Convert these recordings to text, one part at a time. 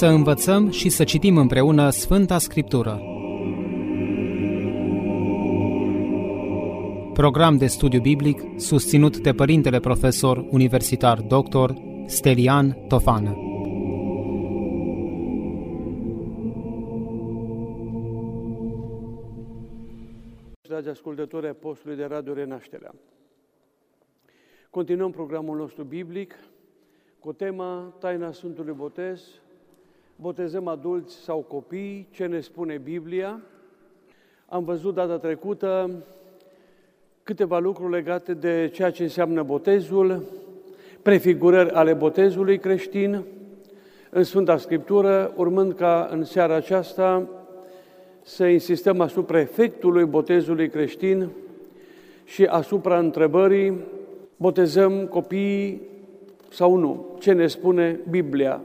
Să învățăm și să citim împreună Sfânta Scriptură. Program de studiu biblic susținut de Părintele Profesor Universitar Dr. Stelian Tofană. Dragi ascultători ai postului de Radio Renașterea, continuăm programul nostru biblic cu tema Taina Sfântului Botez, botezăm adulți sau copii, ce ne spune Biblia. Am văzut data trecută câteva lucruri legate de ceea ce înseamnă botezul, prefigurări ale botezului creștin în Sfânta Scriptură, urmând ca în seara aceasta să insistăm asupra efectului botezului creștin și asupra întrebării botezăm copiii sau nu? Ce ne spune Biblia?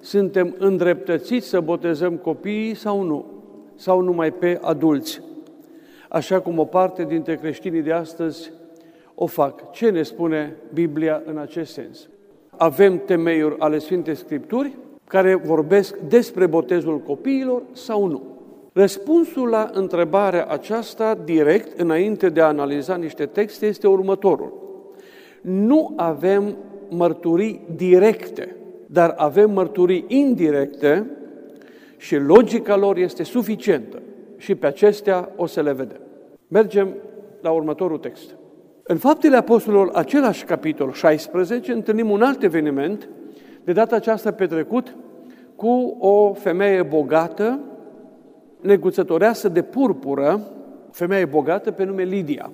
Suntem îndreptățiți să botezăm copiii sau nu? Sau numai pe adulți? Așa cum o parte dintre creștinii de astăzi o fac. Ce ne spune Biblia în acest sens? Avem temeiuri ale Sfintei Scripturi care vorbesc despre botezul copiilor sau nu? Răspunsul la întrebarea aceasta, direct, înainte de a analiza niște texte, este următorul. Nu avem mărturii directe, dar avem mărturii indirecte și logica lor este suficientă. Și pe acestea o să le vedem. Mergem la următorul text. În Faptele Apostolilor, același capitol 16, întâlnim un alt eveniment, de data aceasta petrecut cu o femeie bogată, neguțătoreasă de purpură, femeie bogată pe nume Lidia.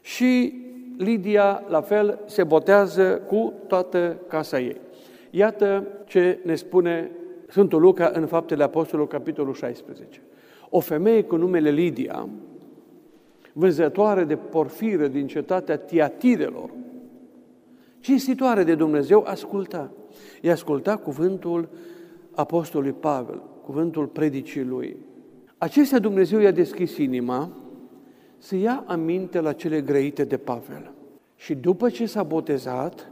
Și Lidia, la fel, se botează cu toată casa ei. Iată ce ne spune Sfântul Luca în Faptele Apostolului, capitolul 16. O femeie cu numele Lidia, vânzătoare de porfiră din cetatea Tiatidelor, cinstitoare de Dumnezeu, asculta. I asculta cuvântul Apostolului Pavel, cuvântul predicii lui. Acestea Dumnezeu i-a deschis inima să ia aminte la cele grăite de Pavel. Și după ce s-a botezat,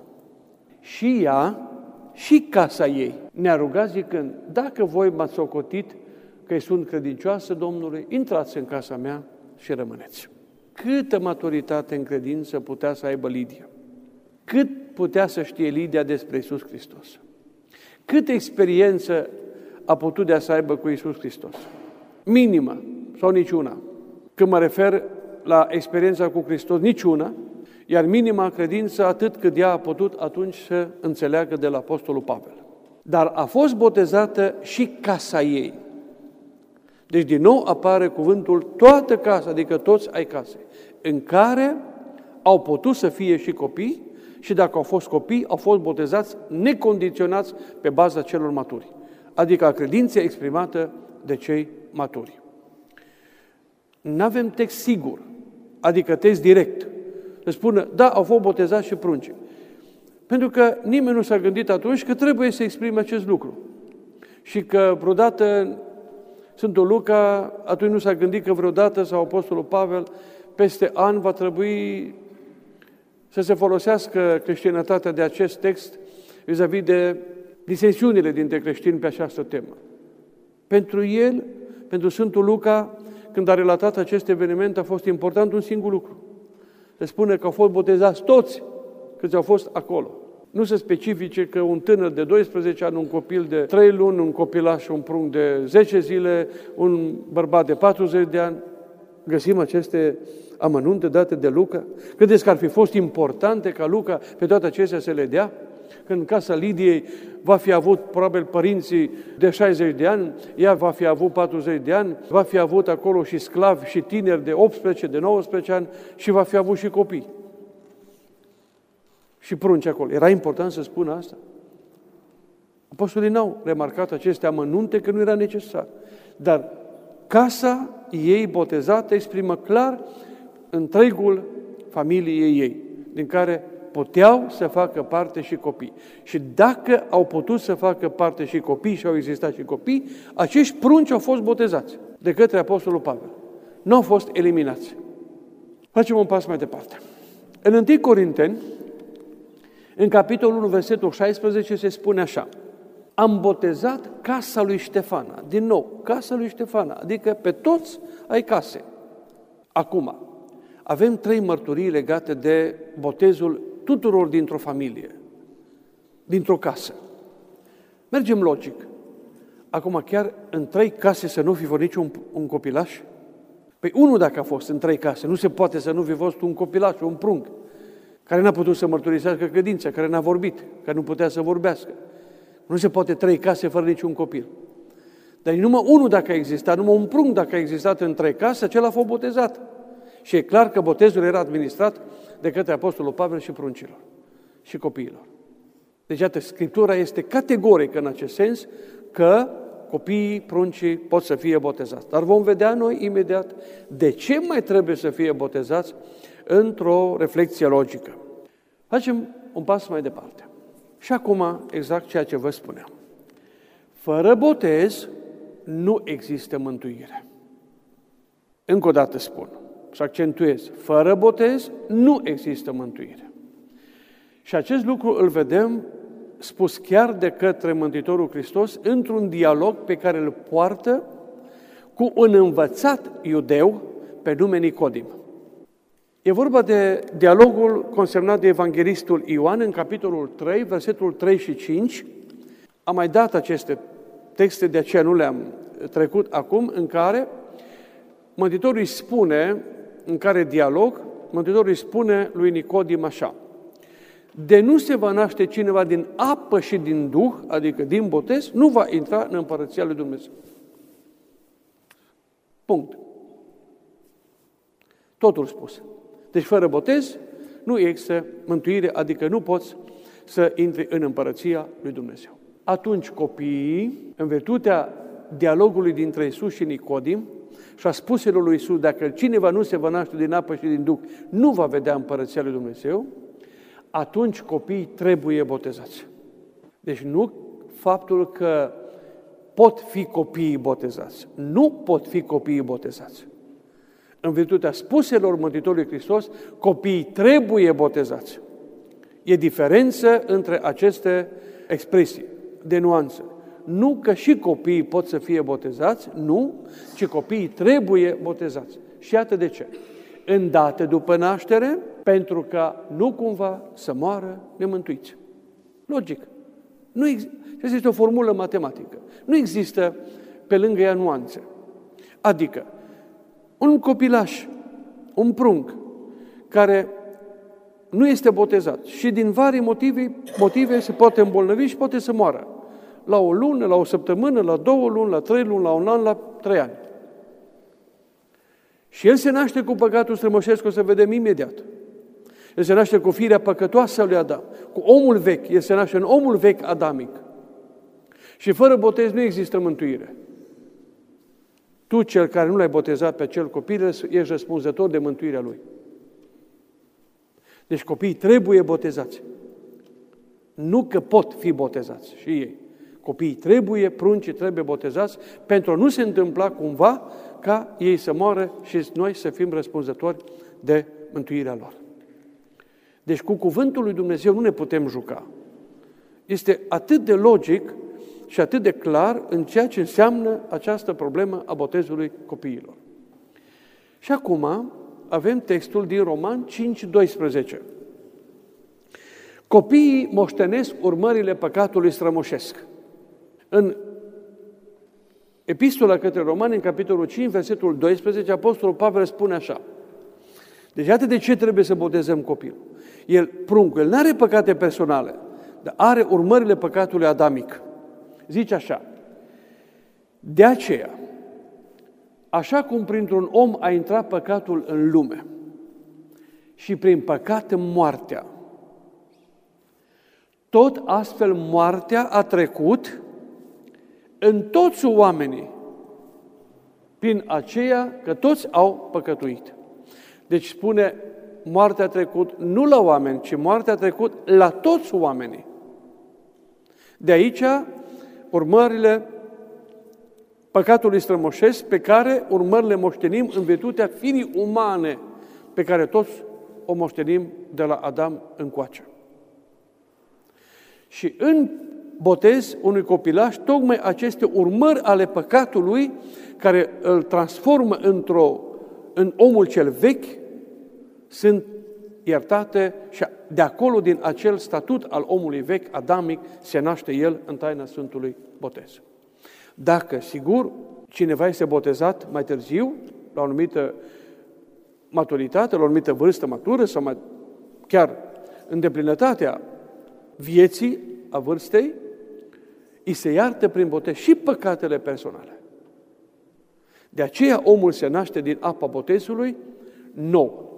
și ea și casa ei ne-a rugat zicând, dacă voi m-ați socotit că sunt credincioasă Domnului, intrați în casa mea și rămâneți. Câtă maturitate în credință putea să aibă Lidia? Cât putea să știe Lidia despre Isus Hristos? Câtă experiență a putut de a să aibă cu Isus Hristos? Minimă sau niciuna? Când mă refer la experiența cu Hristos, niciuna, iar minima credință atât cât ea a putut atunci să înțeleagă de la Apostolul Pavel. Dar a fost botezată și casa ei. Deci din nou apare cuvântul toată casa, adică toți ai case, în care au putut să fie și copii și dacă au fost copii, au fost botezați necondiționați pe baza celor maturi, adică a credinței exprimată de cei maturi. Nu avem text sigur, adică text direct, să spună, da, au fost botezați și prunci. Pentru că nimeni nu s-a gândit atunci că trebuie să exprime acest lucru. Și că vreodată Sfântul Luca atunci nu s-a gândit că vreodată sau Apostolul Pavel peste an va trebui să se folosească creștinătatea de acest text vis-a-vis de disensiunile dintre creștini pe această temă. Pentru el, pentru Sfântul Luca, când a relatat acest eveniment, a fost important un singur lucru – se spune că au fost botezați toți câți au fost acolo. Nu se specifice că un tânăr de 12 ani, un copil de 3 luni, un copilaș, un prunc de 10 zile, un bărbat de 40 de ani. Găsim aceste amănunte date de Luca? Credeți că ar fi fost importante ca Luca pe toate acestea să le dea? Când în casa Lidiei va fi avut probabil părinții de 60 de ani, ea va fi avut 40 de ani, va fi avut acolo și sclavi și tineri de 18, de 19 ani și va fi avut și copii. Și prunci acolo. Era important să spună asta? Apostolii n-au remarcat aceste amănunte că nu era necesar. Dar casa ei botezată exprimă clar întregul familiei ei, din care puteau să facă parte și copii. Și dacă au putut să facă parte și copii și au existat și copii, acești prunci au fost botezați de către Apostolul Pavel. Nu au fost eliminați. Facem un pas mai departe. În 1 Corinteni, în capitolul 1, versetul 16, se spune așa. am botezat casa lui Ștefana. Din nou, casa lui Ștefana, adică pe toți ai case. Acum, avem trei mărturii legate de botezul tuturor dintr-o familie, dintr-o casă. Mergem logic. Acum, chiar în trei case să nu fi fost niciun un copilaș? Păi unul dacă a fost în trei case, nu se poate să nu fi fost un copilaș, un prunc, care n-a putut să mărturisească credința, care n-a vorbit, care nu putea să vorbească. Nu se poate trei case fără niciun copil. Dar numai unul dacă a existat, numai un prunc dacă a existat în trei case, acela a fost botezat. Și e clar că botezul era administrat de către Apostolul Pavel și pruncilor și copiilor. Deci, iată, Scriptura este categorică în acest sens că copiii, pruncii pot să fie botezați. Dar vom vedea noi imediat de ce mai trebuie să fie botezați într-o reflexie logică. Facem un pas mai departe. Și acum, exact ceea ce vă spuneam. Fără botez nu există mântuire. Încă o dată spun și accentuez, fără botez nu există mântuire. Și acest lucru îl vedem spus chiar de către Mântuitorul Hristos într-un dialog pe care îl poartă cu un învățat iudeu pe nume Nicodim. E vorba de dialogul consemnat de Evanghelistul Ioan în capitolul 3, versetul 3 și 5. Am mai dat aceste texte, de aceea nu le-am trecut acum, în care Mântuitorul îi spune, în care dialog, Mântuitorul îi spune lui Nicodim așa, de nu se va naște cineva din apă și din Duh, adică din botez, nu va intra în Împărăția lui Dumnezeu. Punct. Totul spus. Deci fără botez nu există mântuire, adică nu poți să intri în împărăția lui Dumnezeu. Atunci copiii, în virtutea dialogului dintre Isus și Nicodim și a spuselor lui Isus, dacă cineva nu se va naște din apă și din Duh, nu va vedea împărăția lui Dumnezeu, atunci copiii trebuie botezați. Deci nu faptul că pot fi copiii botezați. Nu pot fi copiii botezați în virtutea spuselor Mântuitorului Hristos, copiii trebuie botezați. E diferență între aceste expresii de nuanță. Nu că și copiii pot să fie botezați, nu, ci copiii trebuie botezați. Și iată de ce. Îndată după naștere, pentru ca nu cumva să moară nemântuiți. Logic. Nu există. este o formulă matematică. Nu există pe lângă ea nuanțe. Adică, un copilaș, un prunc, care nu este botezat și din vari motive, motive se poate îmbolnăvi și poate să moară. La o lună, la o săptămână, la două luni, la trei luni, la un an, la trei ani. Și el se naște cu păcatul strămoșesc, o să vedem imediat. El se naște cu firea păcătoasă a lui Adam, cu omul vechi, el se naște în omul vechi adamic. Și fără botez nu există mântuire. Tu, cel care nu l-ai botezat pe acel copil, ești răspunzător de mântuirea lui. Deci copiii trebuie botezați. Nu că pot fi botezați și ei. Copiii trebuie, pruncii trebuie botezați pentru a nu se întâmpla cumva ca ei să moară și noi să fim răspunzători de mântuirea lor. Deci cu cuvântul lui Dumnezeu nu ne putem juca. Este atât de logic și atât de clar în ceea ce înseamnă această problemă a botezului copiilor. Și acum avem textul din Roman 5, 12. Copiii moștenesc urmările păcatului strămoșesc. În Epistola către Romani, în capitolul 5, versetul 12, Apostolul Pavel spune așa. Deci atât de ce trebuie să botezăm copilul? El, pruncul, el nu are păcate personale, dar are urmările păcatului adamic. Zice așa, de aceea, așa cum printr-un om a intrat păcatul în lume și prin păcat în moartea, tot astfel moartea a trecut în toți oamenii, prin aceea că toți au păcătuit. Deci spune, moartea a trecut nu la oameni, ci moartea a trecut la toți oamenii. De aici urmările păcatului strămoșesc pe care urmările moștenim în virtutea firii umane pe care toți o moștenim de la Adam încoace. Și în botez unui copilaș tocmai aceste urmări ale păcatului care îl transformă într-o, în omul cel vechi sunt iertate și de acolo, din acel statut al omului vechi, adamic, se naște el în taina Sfântului Botez. Dacă, sigur, cineva este botezat mai târziu, la o anumită maturitate, la o anumită vârstă matură sau mai, chiar în deplinătatea vieții, a vârstei, îi se iartă prin botez și păcatele personale. De aceea omul se naște din apa botezului nou,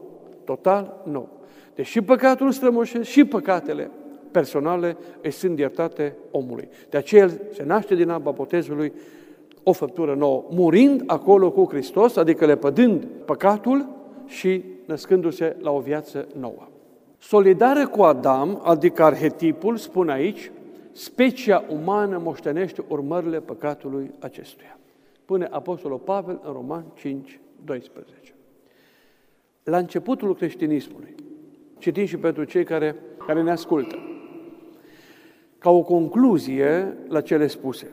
total nou. Deci și păcatul strămoșesc și păcatele personale îi sunt iertate omului. De aceea se naște din apa botezului o făptură nouă, murind acolo cu Hristos, adică lepădând păcatul și născându-se la o viață nouă. Solidară cu Adam, adică arhetipul, spune aici, specia umană moștenește urmările păcatului acestuia. Pune Apostolul Pavel în Roman 5, 12. La începutul creștinismului, citim și pentru cei care, care ne ascultă, ca o concluzie la cele spuse.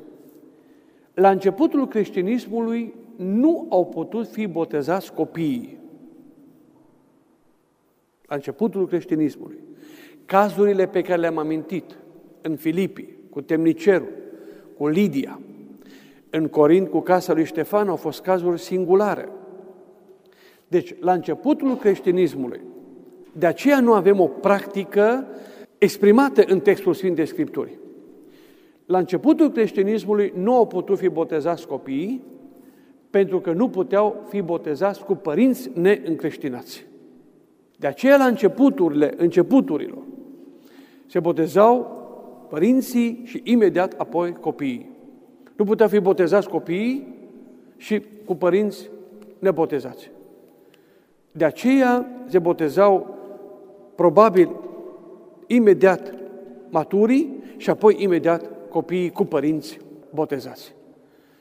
La începutul creștinismului nu au putut fi botezați copiii. La începutul creștinismului. Cazurile pe care le-am amintit în Filipii, cu temnicerul, cu Lidia, în Corint cu casa lui Ștefan au fost cazuri singulare. Deci, la începutul creștinismului, de aceea nu avem o practică exprimată în textul Sfintei Scripturii. La începutul creștinismului nu au putut fi botezați copiii, pentru că nu puteau fi botezați cu părinți neîncreștinați. De aceea, la începuturile, începuturilor, se botezau părinții și imediat apoi copiii. Nu puteau fi botezați copiii și cu părinți nebotezați. De aceea se botezau probabil imediat maturii și apoi imediat copiii cu părinți botezați.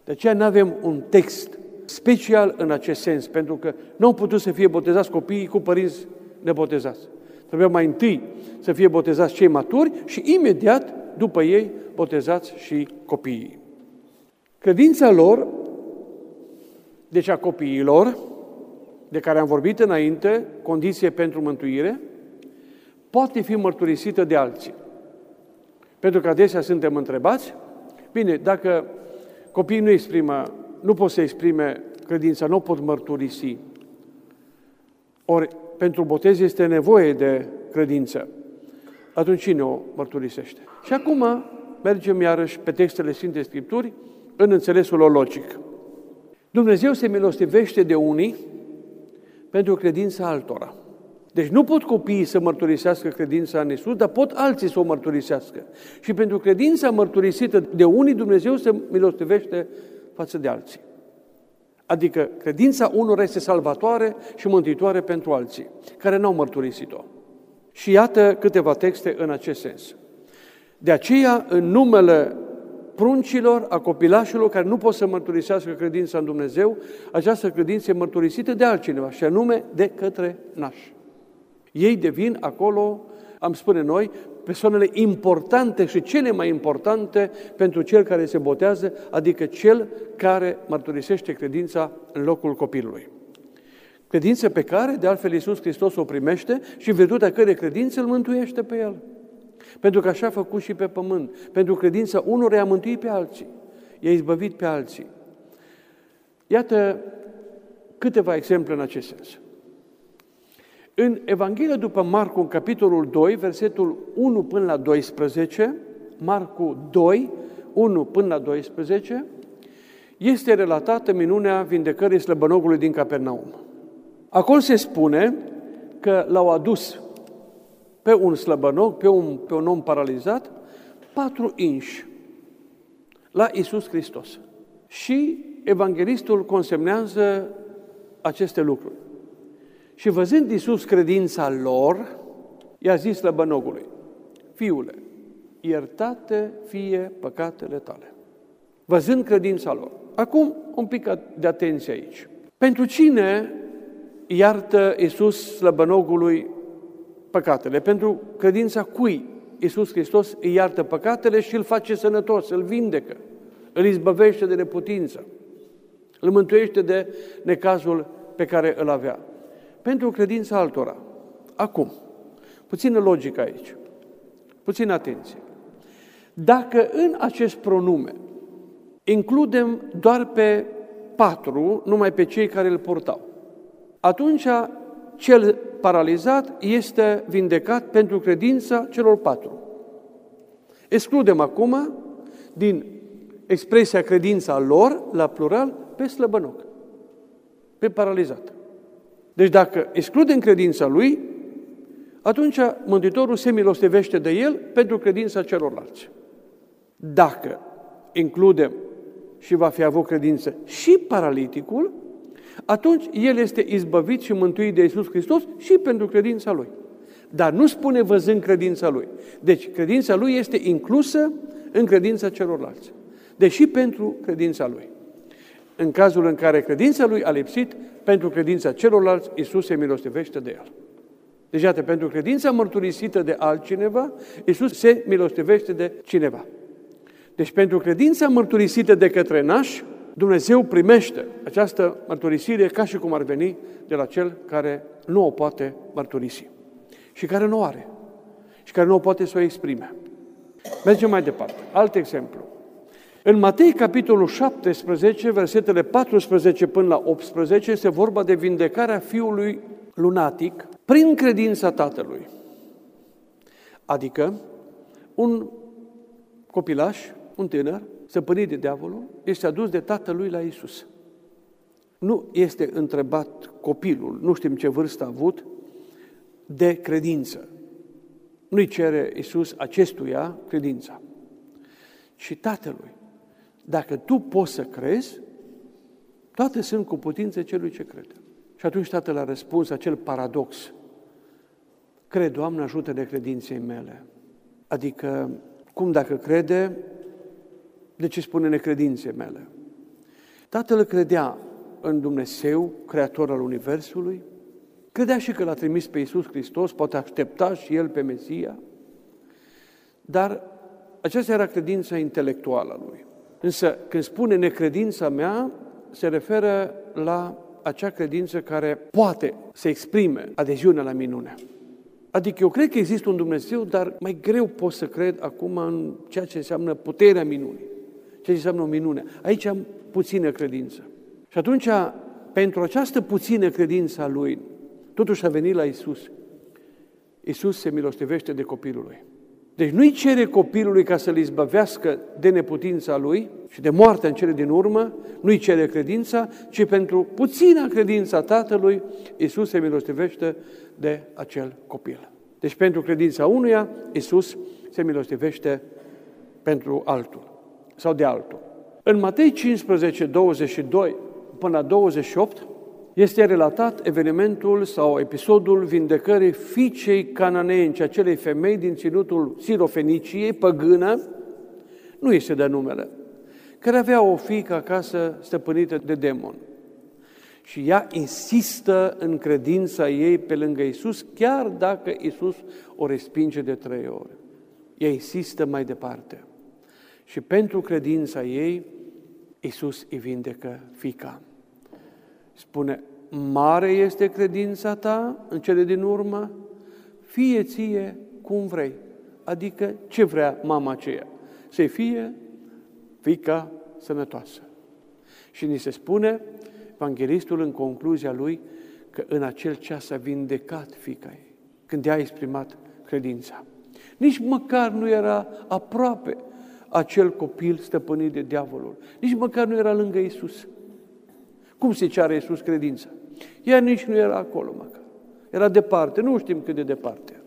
De aceea nu avem un text special în acest sens, pentru că nu au putut să fie botezați copiii cu părinți nebotezați. Trebuia mai întâi să fie botezați cei maturi și imediat după ei botezați și copiii. Credința lor, deci a copiilor, de care am vorbit înainte, condiție pentru mântuire, poate fi mărturisită de alții. Pentru că adesea suntem întrebați, bine, dacă copiii nu exprimă, nu pot să exprime credința, nu pot mărturisi. Ori pentru botez este nevoie de credință. Atunci cine o mărturisește? Și acum mergem iarăși pe textele Sfintei Scripturi în înțelesul lor logic. Dumnezeu se milostivește de unii pentru credința altora. Deci nu pot copiii să mărturisească credința în Isus, dar pot alții să o mărturisească. Și pentru credința mărturisită de unii, Dumnezeu se milostivește față de alții. Adică credința unor este salvatoare și mântuitoare pentru alții, care n-au mărturisit-o. Și iată câteva texte în acest sens. De aceea, în numele pruncilor, a copilașilor care nu pot să mărturisească credința în Dumnezeu, această credință e mărturisită de altcineva, și anume de către nași. Ei devin acolo, am spune noi, persoanele importante și cele mai importante pentru cel care se botează, adică cel care mărturisește credința în locul copilului. Credință pe care, de altfel, Iisus Hristos o primește și virtutea cărei credință îl mântuiește pe el. Pentru că așa a făcut și pe pământ. Pentru credința unor i-a mântuit pe alții. I-a izbăvit pe alții. Iată câteva exemple în acest sens. În Evanghelia după Marcu, în capitolul 2, versetul 1 până la 12, Marcu 2, 1 până la 12, este relatată minunea vindecării slăbănogului din Capernaum. Acolo se spune că l-au adus pe un slăbănog, pe un, pe un om paralizat, patru inși la Isus Hristos. Și evanghelistul consemnează aceste lucruri. Și văzând Iisus credința lor, i-a zis slăbănogului, Fiule, iertate fie păcatele tale. Văzând credința lor. Acum, un pic de atenție aici. Pentru cine iartă Iisus slăbănogului păcatele? Pentru credința cui Iisus Hristos îi iartă păcatele și îl face sănătos, îl vindecă, îl izbăvește de neputință, îl mântuiește de necazul pe care îl avea. Pentru credința altora. Acum, puțină logică aici, puțină atenție. Dacă în acest pronume includem doar pe patru, numai pe cei care îl purtau, atunci cel paralizat este vindecat pentru credința celor patru. Excludem acum din expresia credința lor, la plural, pe slăbănoc, pe paralizat. Deci dacă excludem credința lui, atunci Mântuitorul se milostivește de el pentru credința celorlalți. Dacă includem și va fi avut credință și paraliticul, atunci el este izbăvit și mântuit de Iisus Hristos și pentru credința lui. Dar nu spune văzând credința lui. Deci credința lui este inclusă în credința celorlalți. Deși pentru credința lui. În cazul în care credința lui a lipsit, pentru credința celorlalți, Iisus se milostivește de el. Deci, iată, pentru credința mărturisită de altcineva, Iisus se milostivește de cineva. Deci, pentru credința mărturisită de către naș, Dumnezeu primește această mărturisire ca și cum ar veni de la cel care nu o poate mărturisi și care nu o are și care nu o poate să o exprime. Mergem mai departe. Alt exemplu. În Matei, capitolul 17, versetele 14 până la 18, este vorba de vindecarea fiului lunatic prin credința tatălui. Adică un copilaș, un tânăr, stăpânit de diavolul, este adus de tatălui la Isus. Nu este întrebat copilul, nu știm ce vârstă a avut, de credință. Nu-i cere Isus acestuia credința, ci tatălui. Dacă tu poți să crezi, toate sunt cu putință celui ce crede. Și atunci tatăl a răspuns acel paradox. Cred, Doamne, ajută-ne credinței mele. Adică, cum dacă crede, de ce spune necredințe mele? Tatăl credea în Dumnezeu, creator al Universului, credea și că l-a trimis pe Iisus Hristos, poate aștepta și el pe Mesia, dar aceasta era credința intelectuală a lui. Însă, când spune necredința mea, se referă la acea credință care poate să exprime adeziunea la minune. Adică eu cred că există un Dumnezeu, dar mai greu pot să cred acum în ceea ce înseamnă puterea minunii ce înseamnă o minune. Aici am puțină credință. Și atunci, pentru această puțină credință a lui, totuși a venit la Isus. Isus se milostivește de copilul lui. Deci nu-i cere copilului ca să-l izbăvească de neputința lui și de moartea în cele din urmă, nu-i cere credința, ci pentru puțina credința tatălui, Isus se milostivește de acel copil. Deci pentru credința unuia, Isus se milostivește pentru altul sau de altul. În Matei 15, 22 până la 28, este relatat evenimentul sau episodul vindecării fiicei cananeenci, acelei femei din ținutul Sirofeniciei, păgână, nu este de numele, care avea o fiică acasă stăpânită de demon. Și ea insistă în credința ei pe lângă Isus, chiar dacă Isus o respinge de trei ori. Ea insistă mai departe. Și pentru credința ei, Iisus îi vindecă fica. Spune, mare este credința ta în cele din urmă, fie ție cum vrei. Adică ce vrea mama aceea? Să fie fica sănătoasă. Și ni se spune, Evanghelistul în concluzia lui, că în acel ceas a vindecat fica ei, când ea a exprimat credința. Nici măcar nu era aproape acel copil stăpânit de diavolul. Nici măcar nu era lângă Isus. Cum se ceare Isus credința? Ea nici nu era acolo măcar. Era departe, nu știm cât de departe era.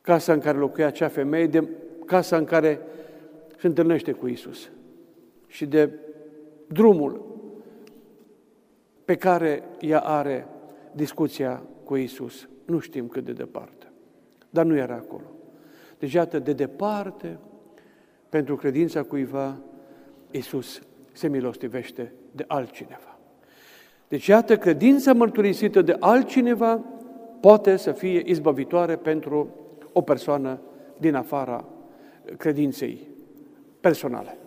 Casa în care locuia acea femeie, de casa în care se întâlnește cu Isus. Și de drumul pe care ea are discuția cu Isus. Nu știm cât de departe. Dar nu era acolo. Deci, iată, de departe, pentru credința cuiva, Iisus se milostivește de altcineva. Deci, iată, credința mărturisită de altcineva poate să fie izbăvitoare pentru o persoană din afara credinței personale.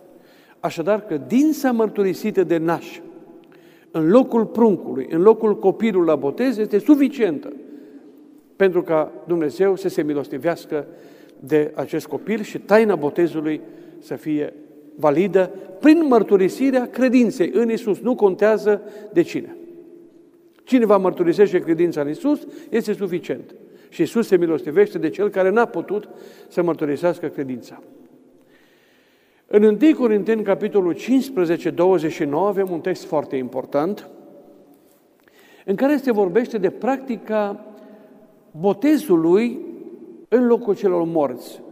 Așadar, credința mărturisită de naș în locul pruncului, în locul copilului la botez, este suficientă pentru ca Dumnezeu să se milostivească de acest copil și taina botezului să fie validă prin mărturisirea credinței în Isus. Nu contează de cine. Cine va mărturisește credința în Isus este suficient. Și Isus se milostivește de cel care n-a putut să mărturisească credința. În 1 Corinteni, capitolul 15, 29, avem un text foarte important, în care se vorbește de practica botezului în locul celor morți,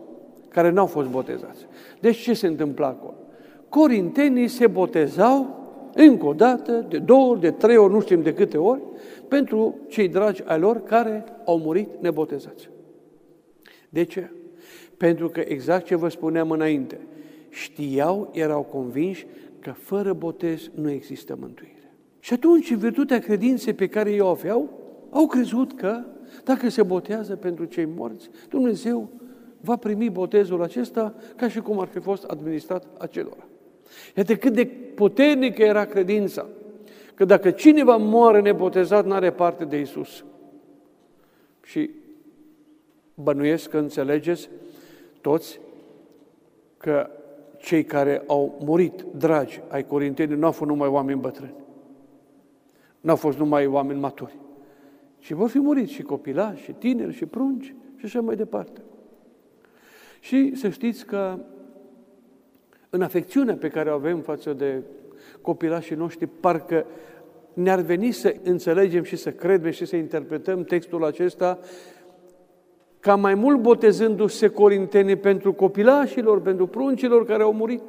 care n-au fost botezați. Deci ce se întâmplă acolo? Corintenii se botezau încă o dată, de două ori, de trei ori, nu știm de câte ori, pentru cei dragi ai lor care au murit nebotezați. De ce? Pentru că exact ce vă spuneam înainte, știau, erau convinși că fără botez nu există mântuire. Și atunci, în virtutea credinței pe care ei o aveau, au crezut că dacă se botează pentru cei morți, Dumnezeu va primi botezul acesta ca și cum ar fi fost administrat acelora. Iată cât de puternică era credința, că dacă cineva moare nebotezat, nu are parte de Isus. Și bănuiesc că înțelegeți toți că cei care au murit, dragi ai corintenii, nu au fost numai oameni bătrâni. Nu au fost numai oameni maturi. Și vor fi murit și copilași, și tineri, și prunci, și așa mai departe. Și să știți că în afecțiunea pe care o avem față de copilașii noștri, parcă ne-ar veni să înțelegem și să credem și să interpretăm textul acesta ca mai mult botezându-se corintenii pentru copilașilor, pentru pruncilor care au murit,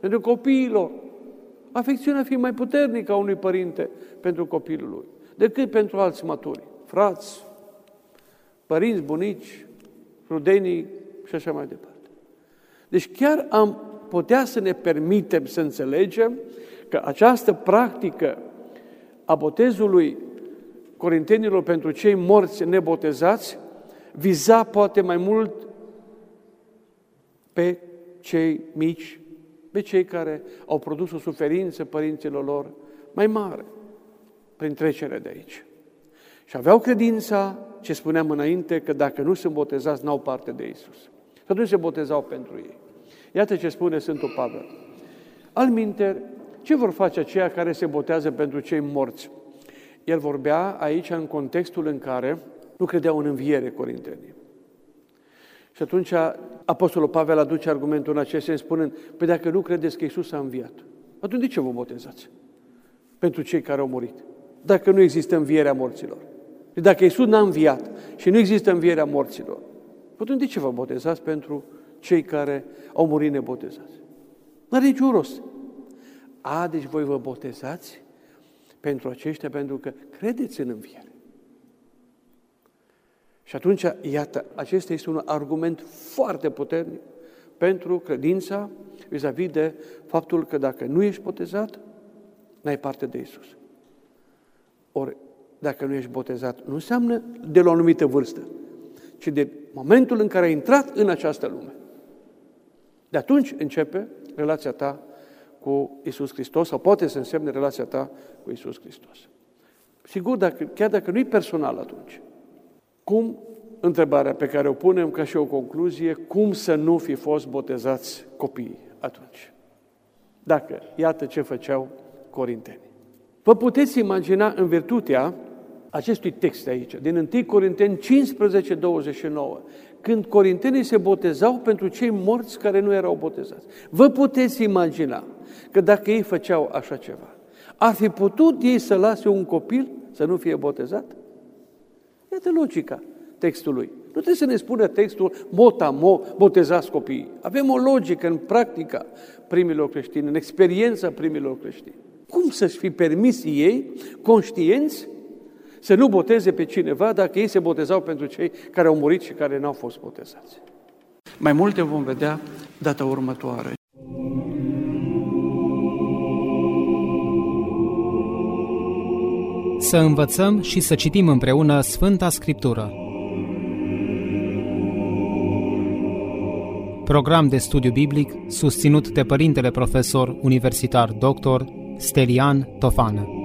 pentru copiilor. Afecțiunea fi mai puternică a unui părinte pentru copilul lui, decât pentru alți maturi, frați, părinți, bunici, rudenii și așa mai departe. Deci chiar am putea să ne permitem să înțelegem că această practică a botezului corintenilor pentru cei morți nebotezați viza poate mai mult pe cei mici, pe cei care au produs o suferință părinților lor mai mare prin trecerea de aici. Și aveau credința, ce spuneam înainte, că dacă nu sunt botezați, n-au parte de Isus. Și atunci se botezau pentru ei. Iată ce spune Sfântul Pavel. Alminter, ce vor face aceia care se botează pentru cei morți? El vorbea aici în contextul în care nu credeau în înviere corintenii. Și atunci Apostolul Pavel aduce argumentul în acest sens spunând, păi dacă nu credeți că Iisus a înviat, atunci de ce vă botezați? Pentru cei care au murit. Dacă nu există învierea morților. Și dacă Iisus n-a înviat și nu există învierea morților, atunci de ce vă botezați pentru cei care au murit nebotezați? Nu are niciun rost. A, deci voi vă botezați pentru aceștia, pentru că credeți în înviere. Și atunci, iată, acesta este un argument foarte puternic pentru credința vis-a-vis de faptul că dacă nu ești botezat, n-ai parte de Isus. Ori, dacă nu ești botezat, nu înseamnă de la o anumită vârstă, ci de momentul în care ai intrat în această lume. De atunci începe relația ta cu Isus Hristos, sau poate să însemne relația ta cu Isus Hristos. Sigur, dacă, chiar dacă nu e personal atunci, cum, întrebarea pe care o punem ca și o concluzie, cum să nu fi fost botezați copiii atunci? Dacă, iată ce făceau corintenii. Vă puteți imagina în virtutea acestui text aici, din 1 Corinteni 15, 29, când corintenii se botezau pentru cei morți care nu erau botezați. Vă puteți imagina că dacă ei făceau așa ceva, ar fi putut ei să lase un copil să nu fie botezat? Iată logica textului. Nu trebuie să ne spună textul mota, mo, botezați copiii. Avem o logică în practica primilor creștini, în experiența primilor creștini. Cum să-și fi permis ei, conștienți, să nu boteze pe cineva dacă ei se botezau pentru cei care au murit și care n-au fost botezați? Mai multe vom vedea data următoare. Să învățăm și să citim împreună Sfânta Scriptură. Program de studiu biblic susținut de Părintele Profesor Universitar Dr. Stelian Tofană.